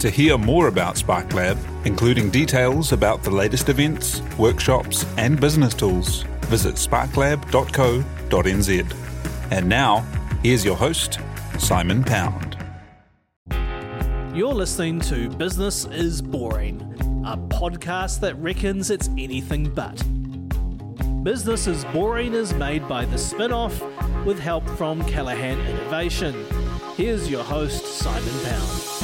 To hear more about SparkLab, including details about the latest events, workshops, and business tools, visit sparklab.co.nz. And now, here's your host, Simon Pound. You're listening to Business is Boring, a podcast that reckons it's anything but. Business is Boring is made by The Spinoff with help from Callaghan Innovation. Here's your host, Simon Pound.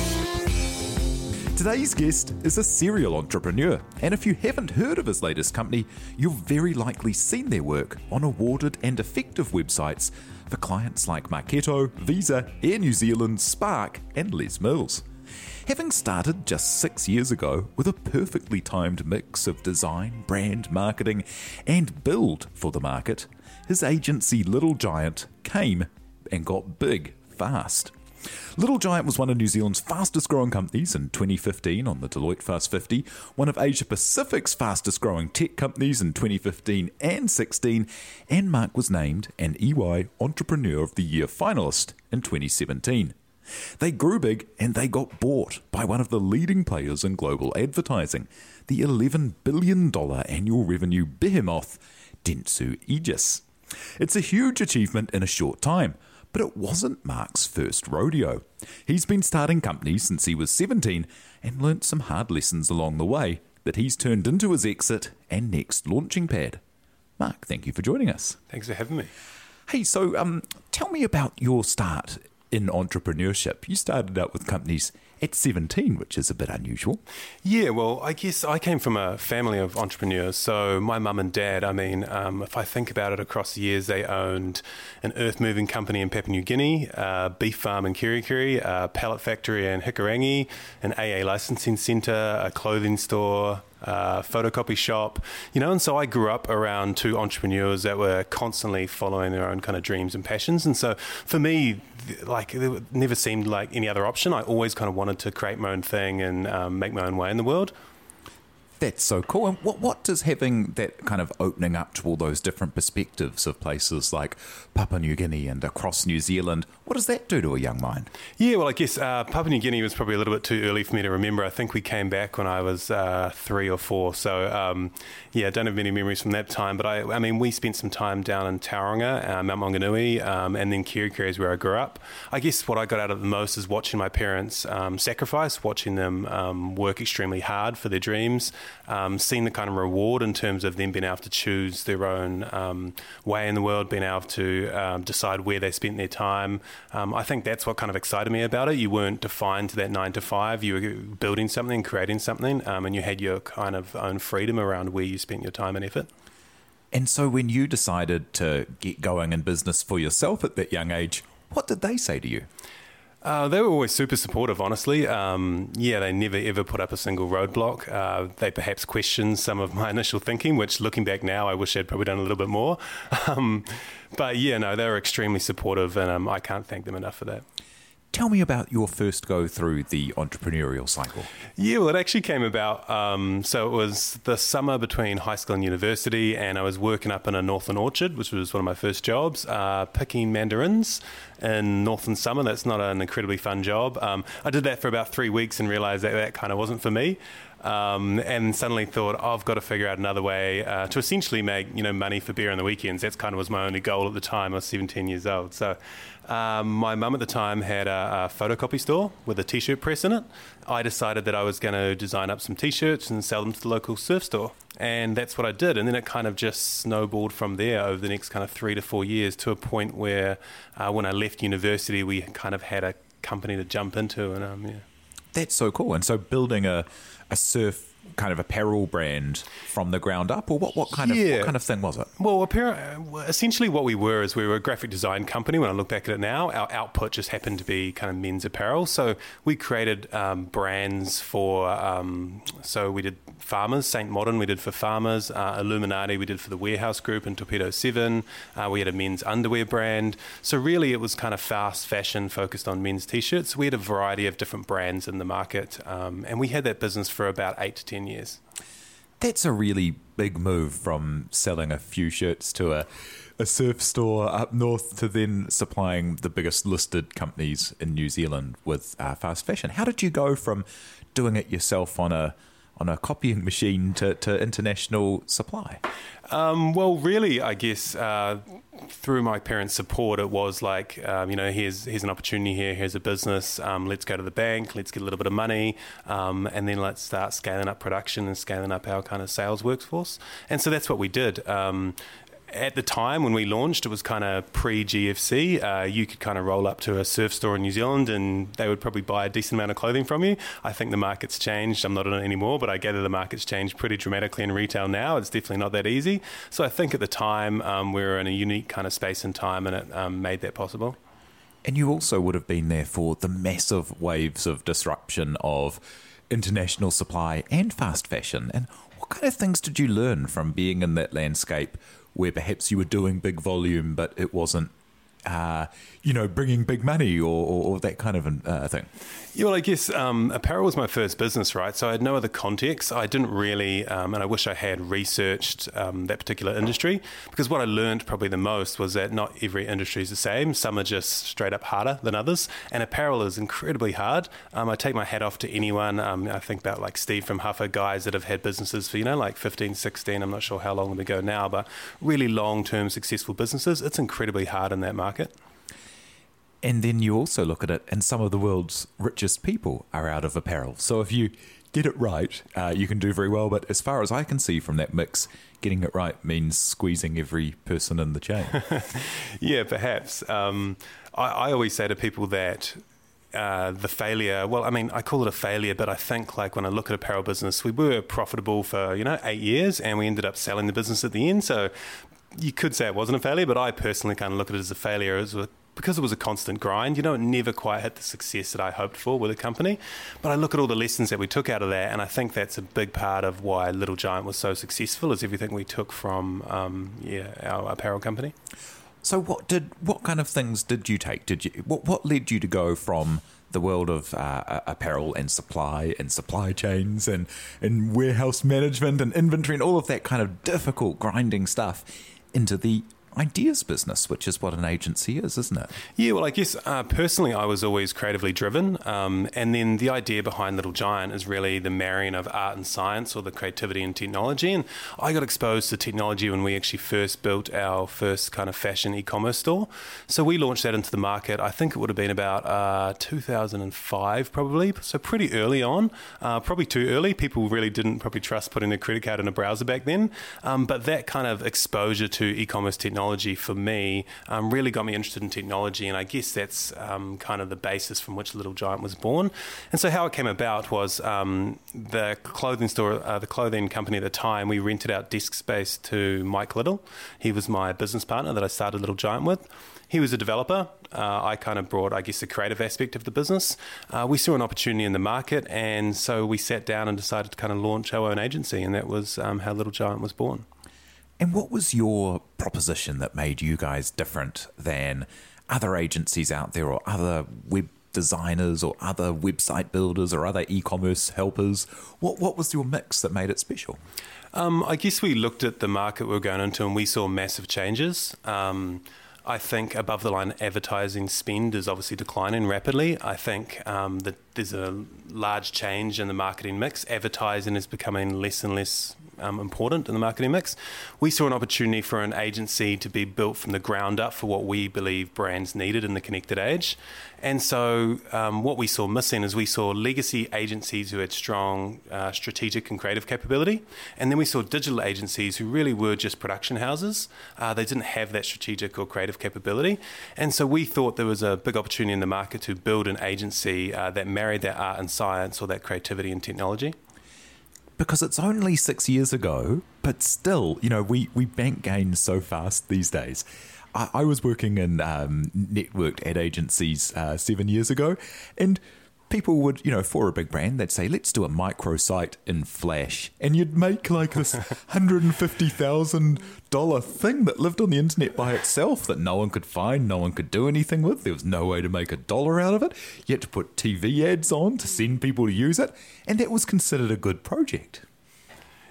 Today's guest is a serial entrepreneur, and if you haven't heard of his latest company, you've very likely seen their work on awarded and effective websites for clients like Marketo, Visa, Air New Zealand, Spark, and Les Mills. Having started just six years ago with a perfectly timed mix of design, brand, marketing, and build for the market, his agency Little Giant came and got big fast. Little Giant was one of New Zealand's fastest growing companies in 2015 on the Deloitte Fast 50, one of Asia Pacific's fastest growing tech companies in 2015 and 16, and Mark was named an EY Entrepreneur of the Year finalist in 2017. They grew big and they got bought by one of the leading players in global advertising, the $11 billion annual revenue behemoth, Dentsu Aegis. It's a huge achievement in a short time, but it wasn't Mark's first rodeo. He's been starting companies since he was 17 and learnt some hard lessons along the way that he's turned into his exit and next launching pad. Mark, thank you for joining us. Thanks for having me. Hey, so um, tell me about your start in entrepreneurship. You started out with companies at 17, which is a bit unusual. Yeah, well, I guess I came from a family of entrepreneurs. So my mum and dad, I mean, um, if I think about it across the years, they owned an earth moving company in Papua New Guinea, a beef farm in Kerikeri, a pallet factory in Hikurangi, an AA licensing centre, a clothing store, uh, photocopy shop, you know. And so I grew up around two entrepreneurs that were constantly following their own kind of dreams and passions. And so for me, like it never seemed like any other option. I always kind of wanted to create my own thing and um, make my own way in the world. That's so cool. And what what does having that kind of opening up to all those different perspectives of places like Papua New Guinea and across New Zealand, what does that do to a young mind? Yeah, well, I guess uh, Papua New Guinea was probably a little bit too early for me to remember. I think we came back when I was uh, three or four. So, um, yeah, I don't have many memories from that time. But I, I mean, we spent some time down in Tauranga, uh, Mount Maunganui, um, and then Kerikeri is where I grew up. I guess what I got out of the most is watching my parents um, sacrifice, watching them um, work extremely hard for their dreams um, seen the kind of reward in terms of them being able to choose their own um, way in the world, being able to um, decide where they spent their time. Um, I think that's what kind of excited me about it. You weren't defined to that nine to five. You were building something, creating something, um, and you had your kind of own freedom around where you spent your time and effort. And so, when you decided to get going in business for yourself at that young age, what did they say to you? Uh, they were always super supportive, honestly. Um, yeah, they never ever put up a single roadblock. Uh, they perhaps questioned some of my initial thinking, which looking back now, I wish I'd probably done a little bit more. Um, but yeah, no, they were extremely supportive, and um, I can't thank them enough for that. Tell me about your first go through the entrepreneurial cycle. Yeah, well, it actually came about. Um, so it was the summer between high school and university, and I was working up in a Northern Orchard, which was one of my first jobs, uh, picking mandarins in Northern Summer. That's not an incredibly fun job. Um, I did that for about three weeks and realized that that kind of wasn't for me. Um, and suddenly thought I've got to figure out another way uh, to essentially make you know money for beer on the weekends. That's kind of was my only goal at the time. I was 17 years old, so um, my mum at the time had a, a, photocopy store with a t-shirt press in it. I decided that I was going to design up some t-shirts and sell them to the local surf store, and that's what I did. And then it kind of just snowballed from there over the next kind of three to four years to a point where, uh, when I left university, we kind of had a company to jump into, and um, yeah. That's so cool. And so building a a surf kind of apparel brand from the ground up, or what, what kind of what kind of thing was it? Well, apparently, essentially, what we were is we were a graphic design company. When I look back at it now, our output just happened to be kind of men's apparel. So we created um, brands for. Um, so we did Farmers, Saint Modern. We did for Farmers, uh, Illuminati. We did for the Warehouse Group and Torpedo Seven. Uh, we had a men's underwear brand. So really, it was kind of fast fashion focused on men's t-shirts. We had a variety of different brands in the market, um, and we had that business for about eight to ten years. That's a really big move from selling a few shirts to a, a surf store up north to then supplying the biggest listed companies in New Zealand with uh, fast fashion. How did you go from doing it yourself on a on a copying machine to, to international supply? Um, well, really, I guess uh, through my parents' support, it was like, um, you know, here's here's an opportunity here, here's a business. Um, let's go to the bank, let's get a little bit of money, um, and then let's start scaling up production and scaling up our kind of sales workforce. And so that's what we did. At the time when we launched, it was kind of pre GFC. Uh, you could kind of roll up to a surf store in New Zealand and they would probably buy a decent amount of clothing from you. I think the market's changed. I'm not in it anymore, but I gather the market's changed pretty dramatically in retail now. It's definitely not that easy. So I think at the time um, we were in a unique kind of space and time and it um, made that possible. And you also would have been there for the massive waves of disruption of international supply and fast fashion. And what kind of things did you learn from being in that landscape where perhaps you were doing big volume, but it wasn't, uh, you know, bringing big money or, or, or that kind of uh, thing? Yeah, well, I guess um, apparel was my first business, right? So I had no other context. I didn't really, um, and I wish I had researched um, that particular industry because what I learned probably the most was that not every industry is the same. Some are just straight up harder than others, and apparel is incredibly hard. Um, I take my hat off to anyone. Um, I think about like Steve from Huffer, guys that have had businesses for, you know, like 15, 16, I'm not sure how long ago now, but really long term successful businesses. It's incredibly hard in that market. And then you also look at it, and some of the world's richest people are out of apparel. So if you get it right, uh, you can do very well. But as far as I can see from that mix, getting it right means squeezing every person in the chain. yeah, perhaps. Um, I, I always say to people that uh, the failure. Well, I mean, I call it a failure, but I think like when I look at apparel business, we were profitable for you know eight years, and we ended up selling the business at the end. So you could say it wasn't a failure, but I personally kind of look at it as a failure as a because it was a constant grind, you know, it never quite hit the success that I hoped for with the company. But I look at all the lessons that we took out of that, and I think that's a big part of why Little Giant was so successful. Is everything we took from, um, yeah, our apparel company. So what did what kind of things did you take? Did you what what led you to go from the world of uh, apparel and supply and supply chains and and warehouse management and inventory and all of that kind of difficult grinding stuff into the ideas business, which is what an agency is, isn't it? Yeah, well, I guess uh, personally, I was always creatively driven. Um, and then the idea behind Little Giant is really the marrying of art and science or the creativity and technology. And I got exposed to technology when we actually first built our first kind of fashion e commerce store. So we launched that into the market. I think it would have been about uh, 2005, probably. So pretty early on, uh, probably too early. People really didn't probably trust putting their credit card in a browser back then. Um, but that kind of exposure to e commerce technology for me um, really got me interested in technology. And I guess that's um, kind of the basis from which Little Giant was born. And so how it came about was um, the clothing store, uh, the clothing company at the time, we rented out desk space to Mike Little. He was my business partner that I started Little Giant with. He was a developer. Uh, I kind of brought, I guess, the creative aspect of the business. Uh, we saw an opportunity in the market, and so we sat down and decided to kind of launch our own agency, and that was um, how Little Giant was born. And what was your proposition that made you guys different than other agencies out there or other web designers or other website builders or other e-commerce helpers? What what was your mix that made it special? Um, I guess we looked at the market we were going into and we saw massive changes. Um, I think above the line advertising spend is obviously declining rapidly. I think um, that there's a large change in the marketing mix. Advertising is becoming less and less um, important in the marketing mix. We saw an opportunity for an agency to be built from the ground up for what we believe brands needed in the connected age. And so, um, what we saw missing is we saw legacy agencies who had strong uh, strategic and creative capability, and then we saw digital agencies who really were just production houses. Uh, they didn't have that strategic or creative capability, and so we thought there was a big opportunity in the market to build an agency uh, that that art and science or that creativity and technology. because it's only six years ago, but still, you know, we, we bank gains so fast these days. I, I was working in um, networked ad agencies uh, seven years ago, and people would, you know, for a big brand, they'd say, let's do a microsite in Flash. And you'd make like this $150,000 thing that lived on the internet by itself that no one could find, no one could do anything with. There was no way to make a dollar out of it. You had to put TV ads on to send people to use it. And that was considered a good project.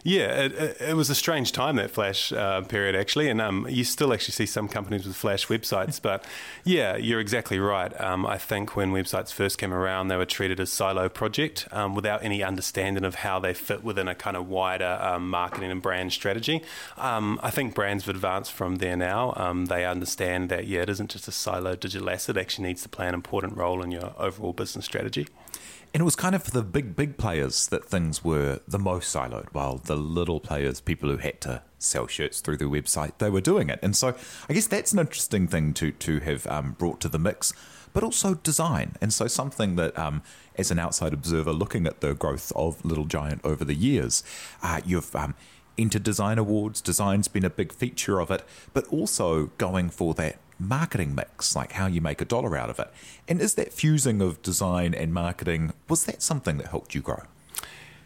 Yeah, it, it, was a strange time that Flash uh, period actually, and um, you still actually see some companies with Flash websites. But yeah, you're exactly right. Um, I think when websites first came around, they were treated as silo project um, without any understanding of how they fit within a kind of wider um, marketing and brand strategy. Um, I think brands have advanced from there now. Um, they understand that yeah, it isn't just a silo digital asset; it actually needs to play an important role in your overall business strategy. And it was kind of for the big, big players that things were the most siloed, while the little players, people who had to sell shirts through their website, they were doing it. And so I guess that's an interesting thing to, to have um, brought to the mix, but also design. And so something that, um, as an outside observer looking at the growth of Little Giant over the years, uh, you've um, entered design awards, design's been a big feature of it, but also going for that marketing mix, like how you make a dollar out of it. And is that fusing of design and marketing, was that something that helped you grow?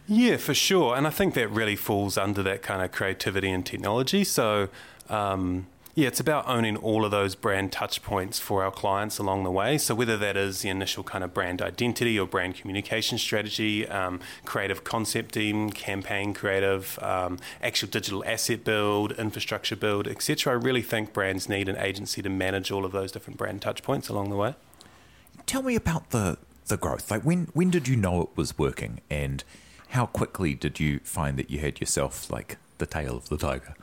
Yeah, for sure. And I think that really falls under that kind of creativity and technology. So, um, yeah, it's about owning all of those brand touch points for our clients along the way. So whether that is the initial kind of brand identity or brand communication strategy, um, creative concepting, campaign creative, um, actual digital asset build, infrastructure build, etc. I really think brands need an agency to manage all of those different brand touch points along the way. Tell me about the the growth. Like when when did you know it was working, and how quickly did you find that you had yourself like the tail of the tiger?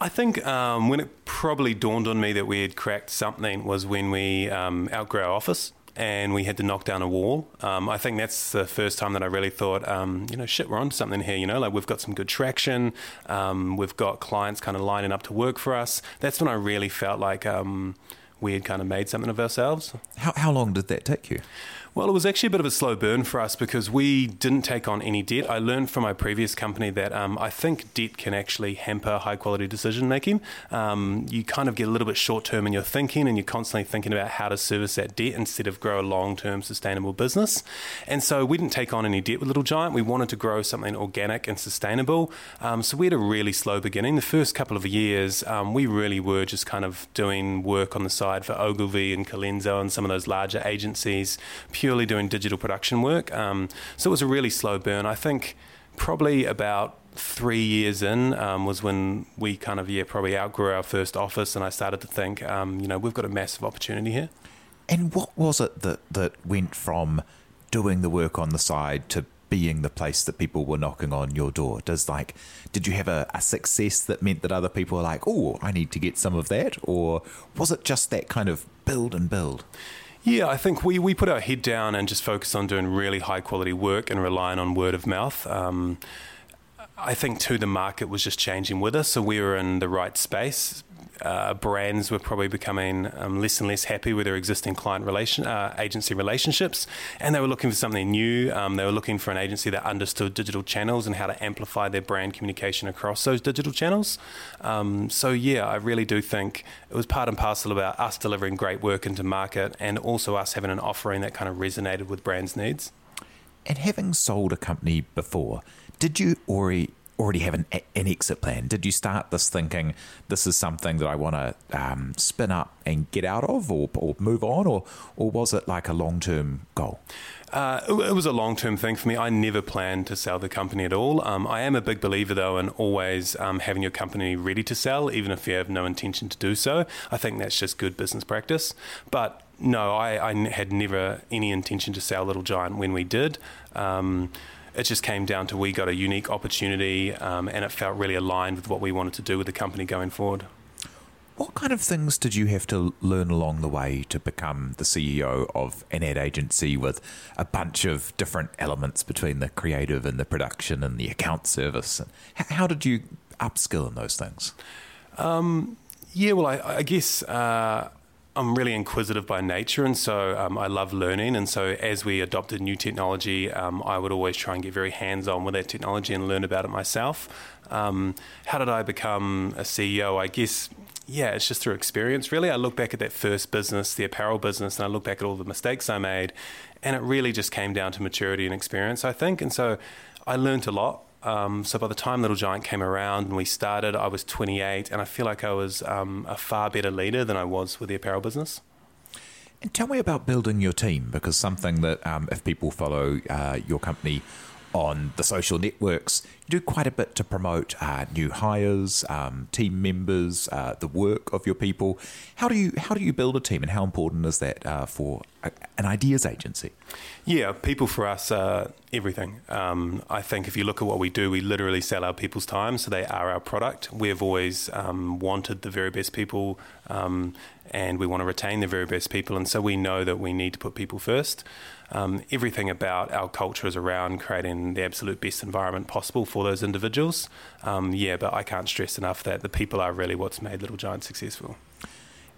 I think um, when it probably dawned on me that we had cracked something was when we um, outgrew our office and we had to knock down a wall. Um, I think that's the first time that I really thought, um, you know, shit, we're onto something here. You know, like we've got some good traction. Um, we've got clients kind of lining up to work for us. That's when I really felt like um, we had kind of made something of ourselves. How, how long did that take you? Well, it was actually a bit of a slow burn for us because we didn't take on any debt. I learned from my previous company that um, I think debt can actually hamper high quality decision making. Um, you kind of get a little bit short term in your thinking and you're constantly thinking about how to service that debt instead of grow a long term sustainable business. And so we didn't take on any debt with Little Giant. We wanted to grow something organic and sustainable. Um, so we had a really slow beginning. The first couple of years, um, we really were just kind of doing work on the side for Ogilvy and Colenso and some of those larger agencies purely doing digital production work. Um, so it was a really slow burn. I think probably about three years in um, was when we kind of yeah probably outgrew our first office, and I started to think, um, you know, we've got a massive opportunity here. And what was it that that went from doing the work on the side to being the place that people were knocking on your door? Does like, did you have a, a, success that meant that other people were like, oh, I need to get some of that? Or was it just that kind of build and build? Yeah, I think we, we put our head down and just focused on doing really high quality work and relying on word of mouth. Um, I think too the market was just changing with us, so we were in the right space uh, brands were probably becoming um, less and less happy with their existing client relation uh, agency relationships, and they were looking for something new. Um, they were looking for an agency that understood digital channels and how to amplify their brand communication across those digital channels. Um, so yeah, I really do think it was part and parcel about us delivering great work into market, and also us having an offering that kind of resonated with brands' needs. And having sold a company before, did you already already have an, an exit plan? Did you start this thinking this is something that I want to um, spin up and get out of or, or move on, or, or was it like a long term goal? Uh, it was a long term thing for me. I never planned to sell the company at all. Um, I am a big believer, though, in always um, having your company ready to sell, even if you have no intention to do so. I think that's just good business practice. But no, I, I had never any intention to sell Little Giant when we did. Um, it just came down to we got a unique opportunity um, and it felt really aligned with what we wanted to do with the company going forward. What kind of things did you have to learn along the way to become the CEO of an ad agency with a bunch of different elements between the creative and the production and the account service? How did you upskill in those things? Um, yeah, well, I, I guess uh, I'm really inquisitive by nature, and so um, I love learning. And so, as we adopted new technology, um, I would always try and get very hands on with that technology and learn about it myself. Um, how did I become a CEO? I guess, yeah, it's just through experience, really. I look back at that first business, the apparel business, and I look back at all the mistakes I made, and it really just came down to maturity and experience, I think. And so, I learned a lot. Um, so by the time Little Giant came around and we started, I was 28, and I feel like I was um, a far better leader than I was with the apparel business. And tell me about building your team, because something that um, if people follow uh, your company on the social networks, you do quite a bit to promote uh, new hires, um, team members, uh, the work of your people. How do you how do you build a team, and how important is that uh, for a, an ideas agency? Yeah, people for us are everything. Um, I think if you look at what we do, we literally sell our people's time, so they are our product. We've always um, wanted the very best people. Um, and we want to retain the very best people, and so we know that we need to put people first um, everything about our culture is around creating the absolute best environment possible for those individuals. Um, yeah, but I can't stress enough that the people are really what's made Little Giant successful.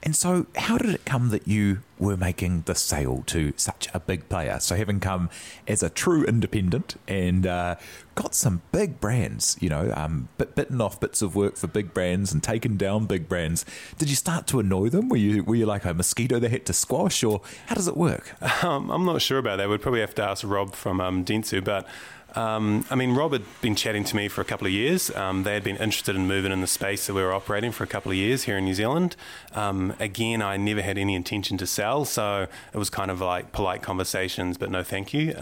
And so, how did it come that you were making the sale to such a big player? So, having come as a true independent and uh, got some big brands, you know, um, bit, bitten off bits of work for big brands and taken down big brands, did you start to annoy them? Were you were you like a mosquito they had to squash, or how does it work? Um, I'm not sure about that. We'd probably have to ask Rob from um, Dentsu, but um, I mean, Rob had been chatting to me for a couple of years. Um, they had been interested in moving in the space that we were operating for a couple of years here in New Zealand. Um, again, I never had any intention to sell, so it was kind of like polite conversations, but no thank you.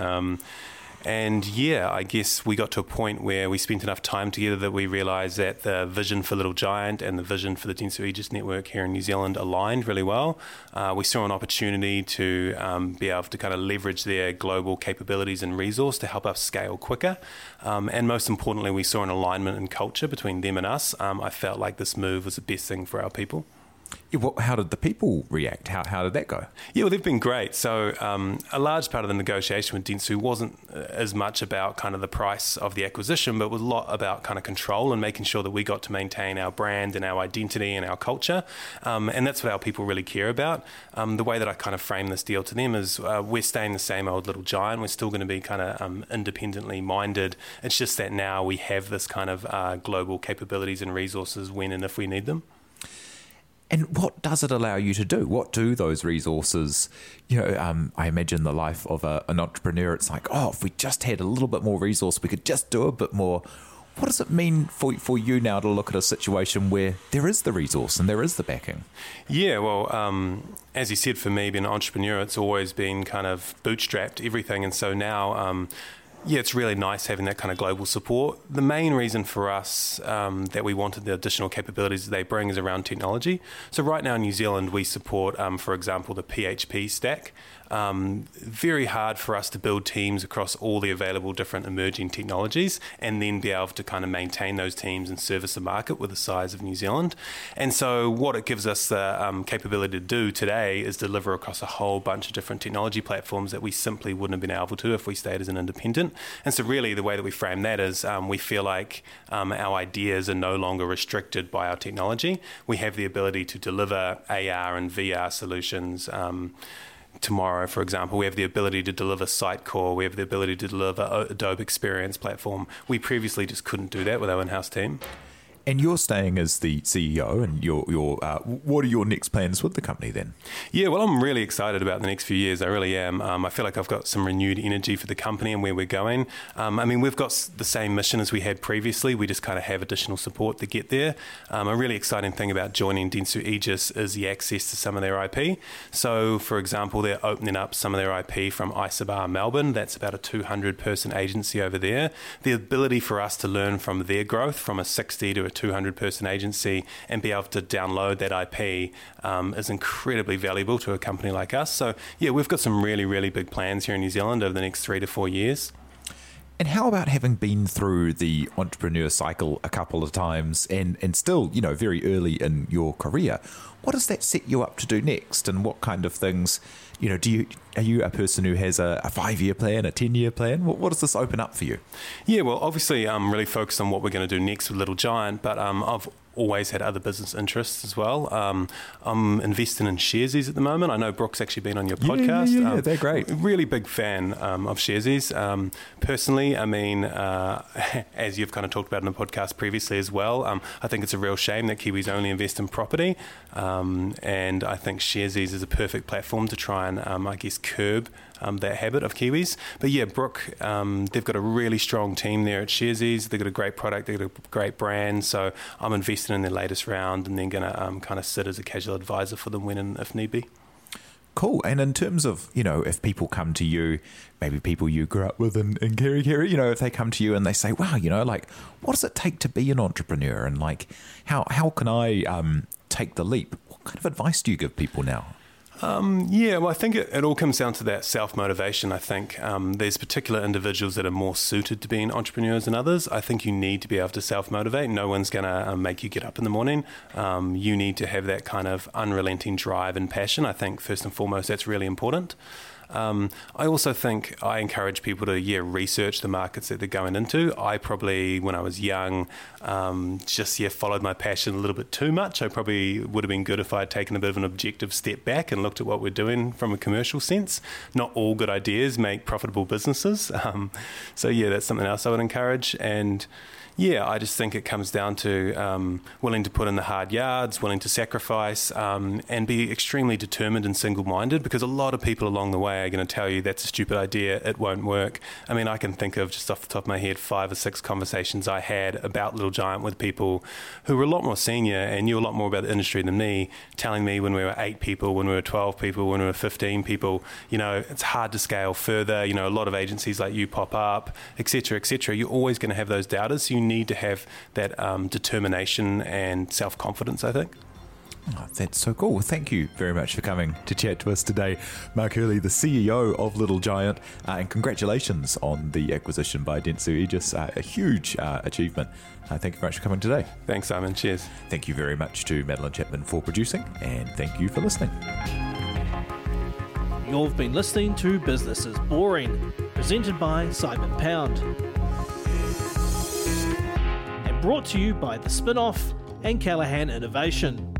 And yeah, I guess we got to a point where we spent enough time together that we realised that the vision for Little Giant and the vision for the Dentsu Aegis network here in New Zealand aligned really well. Uh, we saw an opportunity to um, be able to kind of leverage their global capabilities and resource to help us scale quicker. Um, and most importantly, we saw an alignment in culture between them and us. Um, I felt like this move was the best thing for our people. How did the people react? How, how did that go? Yeah, well, they've been great. So, um, a large part of the negotiation with Dentsu wasn't uh, as much about kind of the price of the acquisition, but was a lot about kind of control and making sure that we got to maintain our brand and our identity and our culture. Um, and that's what our people really care about. Um, the way that I kind of frame this deal to them is uh, we're staying the same old little giant. We're still going to be kind of um, independently minded. It's just that now we have this kind of uh, global capabilities and resources when and if we need them. And what does it allow you to do? What do those resources? You know, um, I imagine the life of a, an entrepreneur. It's like, oh, if we just had a little bit more resource, we could just do a bit more. What does it mean for for you now to look at a situation where there is the resource and there is the backing? Yeah, well, um, as you said, for me, being an entrepreneur, it's always been kind of bootstrapped everything, and so now. Um, yeah, it's really nice having that kind of global support. The main reason for us um, that we wanted the additional capabilities they bring is around technology. So, right now in New Zealand, we support, um, for example, the PHP stack um, very hard for us to build teams across all the available different emerging technologies and then be able to kind of maintain those teams and service the market with the size of New Zealand. And so, what it gives us the um, capability to do today is deliver across a whole bunch of different technology platforms that we simply wouldn't have been able to if we stayed as an independent. And so, really, the way that we frame that is um, we feel like um, our ideas are no longer restricted by our technology. We have the ability to deliver AR and VR solutions. Um, tomorrow, for example, we have the ability to deliver Sitecore, we have the ability to deliver Adobe Experience Platform. We previously just couldn't do that with our in-house team. And you're staying as the CEO, and your your uh, what are your next plans with the company then? Yeah, well, I'm really excited about the next few years. I really am. Um, I feel like I've got some renewed energy for the company and where we're going. Um, I mean, we've got the same mission as we had previously. We just kind of have additional support to get there. Um, a really exciting thing about joining Dentsu Aegis is the access to some of their IP. So, for example, they're opening up some of their IP from Isobar Melbourne. That's about a 200 person agency over there. The ability for us to learn from their growth from a 60 to a 200 person agency and be able to download that IP um, is incredibly valuable to a company like us. So, yeah, we've got some really, really big plans here in New Zealand over the next three to four years. And how about having been through the entrepreneur cycle a couple of times and, and still, you know, very early in your career? What does that set you up to do next? And what kind of things, you know, do you are you a person who has a, a five year plan, a ten year plan? What, what, does this open up for you? Yeah, well, obviously, I'm really focused on what we're going to do next with Little Giant, but um, I've always had other business interests as well. Um, I'm investing in Sharesies at the moment. I know Brooke's actually been on your Yeah, podcast. yeah, yeah, Um, they're great. Really big fan um, of Sharesies. Um, personally, I mean, uh, as you've kind of talked about in the podcast previously as well, um, I think it's a real shame that Kiwis only invest in property. Um, and I think Sharesies is a perfect platform to try and, um, I guess, curb um, that habit of Kiwis. But yeah, Brooke, um, they've got a really strong team there at Sharesies. They've got a great product, they've got a great brand. So I'm invested in their latest round and then going to um, kind of sit as a casual advisor for them when and if need be. Cool. And in terms of, you know, if people come to you, maybe people you grew up with in, in Kerikeri, you know, if they come to you and they say, wow, you know, like, what does it take to be an entrepreneur? And like, how, how can I um, take the leap? What kind of advice do you give people now? Um, yeah, well, I think it, it all comes down to that self motivation. I think um, there's particular individuals that are more suited to being entrepreneurs than others. I think you need to be able to self motivate. No one's going to um, make you get up in the morning. Um, you need to have that kind of unrelenting drive and passion. I think, first and foremost, that's really important. Um, I also think I encourage people to yeah research the markets that they're going into. I probably when I was young um, just yeah followed my passion a little bit too much. I probably would have been good if I had taken a bit of an objective step back and looked at what we're doing from a commercial sense. Not all good ideas make profitable businesses. Um, so yeah, that's something else I would encourage and. Yeah, I just think it comes down to um, willing to put in the hard yards, willing to sacrifice, um, and be extremely determined and single minded because a lot of people along the way are going to tell you that's a stupid idea, it won't work. I mean, I can think of just off the top of my head five or six conversations I had about Little Giant with people who were a lot more senior and knew a lot more about the industry than me, telling me when we were eight people, when we were 12 people, when we were 15 people, you know, it's hard to scale further. You know, a lot of agencies like you pop up, etc., etc. You're always going to have those doubters. So you need to have that um, determination and self confidence, I think. Oh, that's so cool. Thank you very much for coming to chat to us today, Mark Hurley, the CEO of Little Giant, uh, and congratulations on the acquisition by Dentsu Aegis. Uh, a huge uh, achievement. Uh, thank you very much for coming today. Thanks, Simon. Cheers. Thank you very much to Madeline Chapman for producing, and thank you for listening. You've been listening to Business is Boring, presented by Simon Pound. And brought to you by The Spinoff and Callaghan Innovation.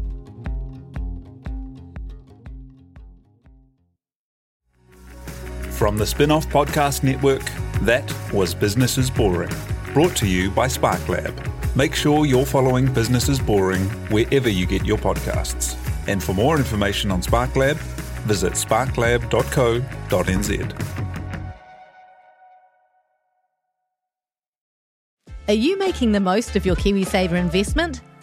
From the Spinoff Podcast Network, that was Business is Boring, brought to you by SparkLab. Make sure you're following Business is Boring wherever you get your podcasts. And for more information on SparkLab, visit sparklab.co.nz. Are you making the most of your KiwiSaver investment?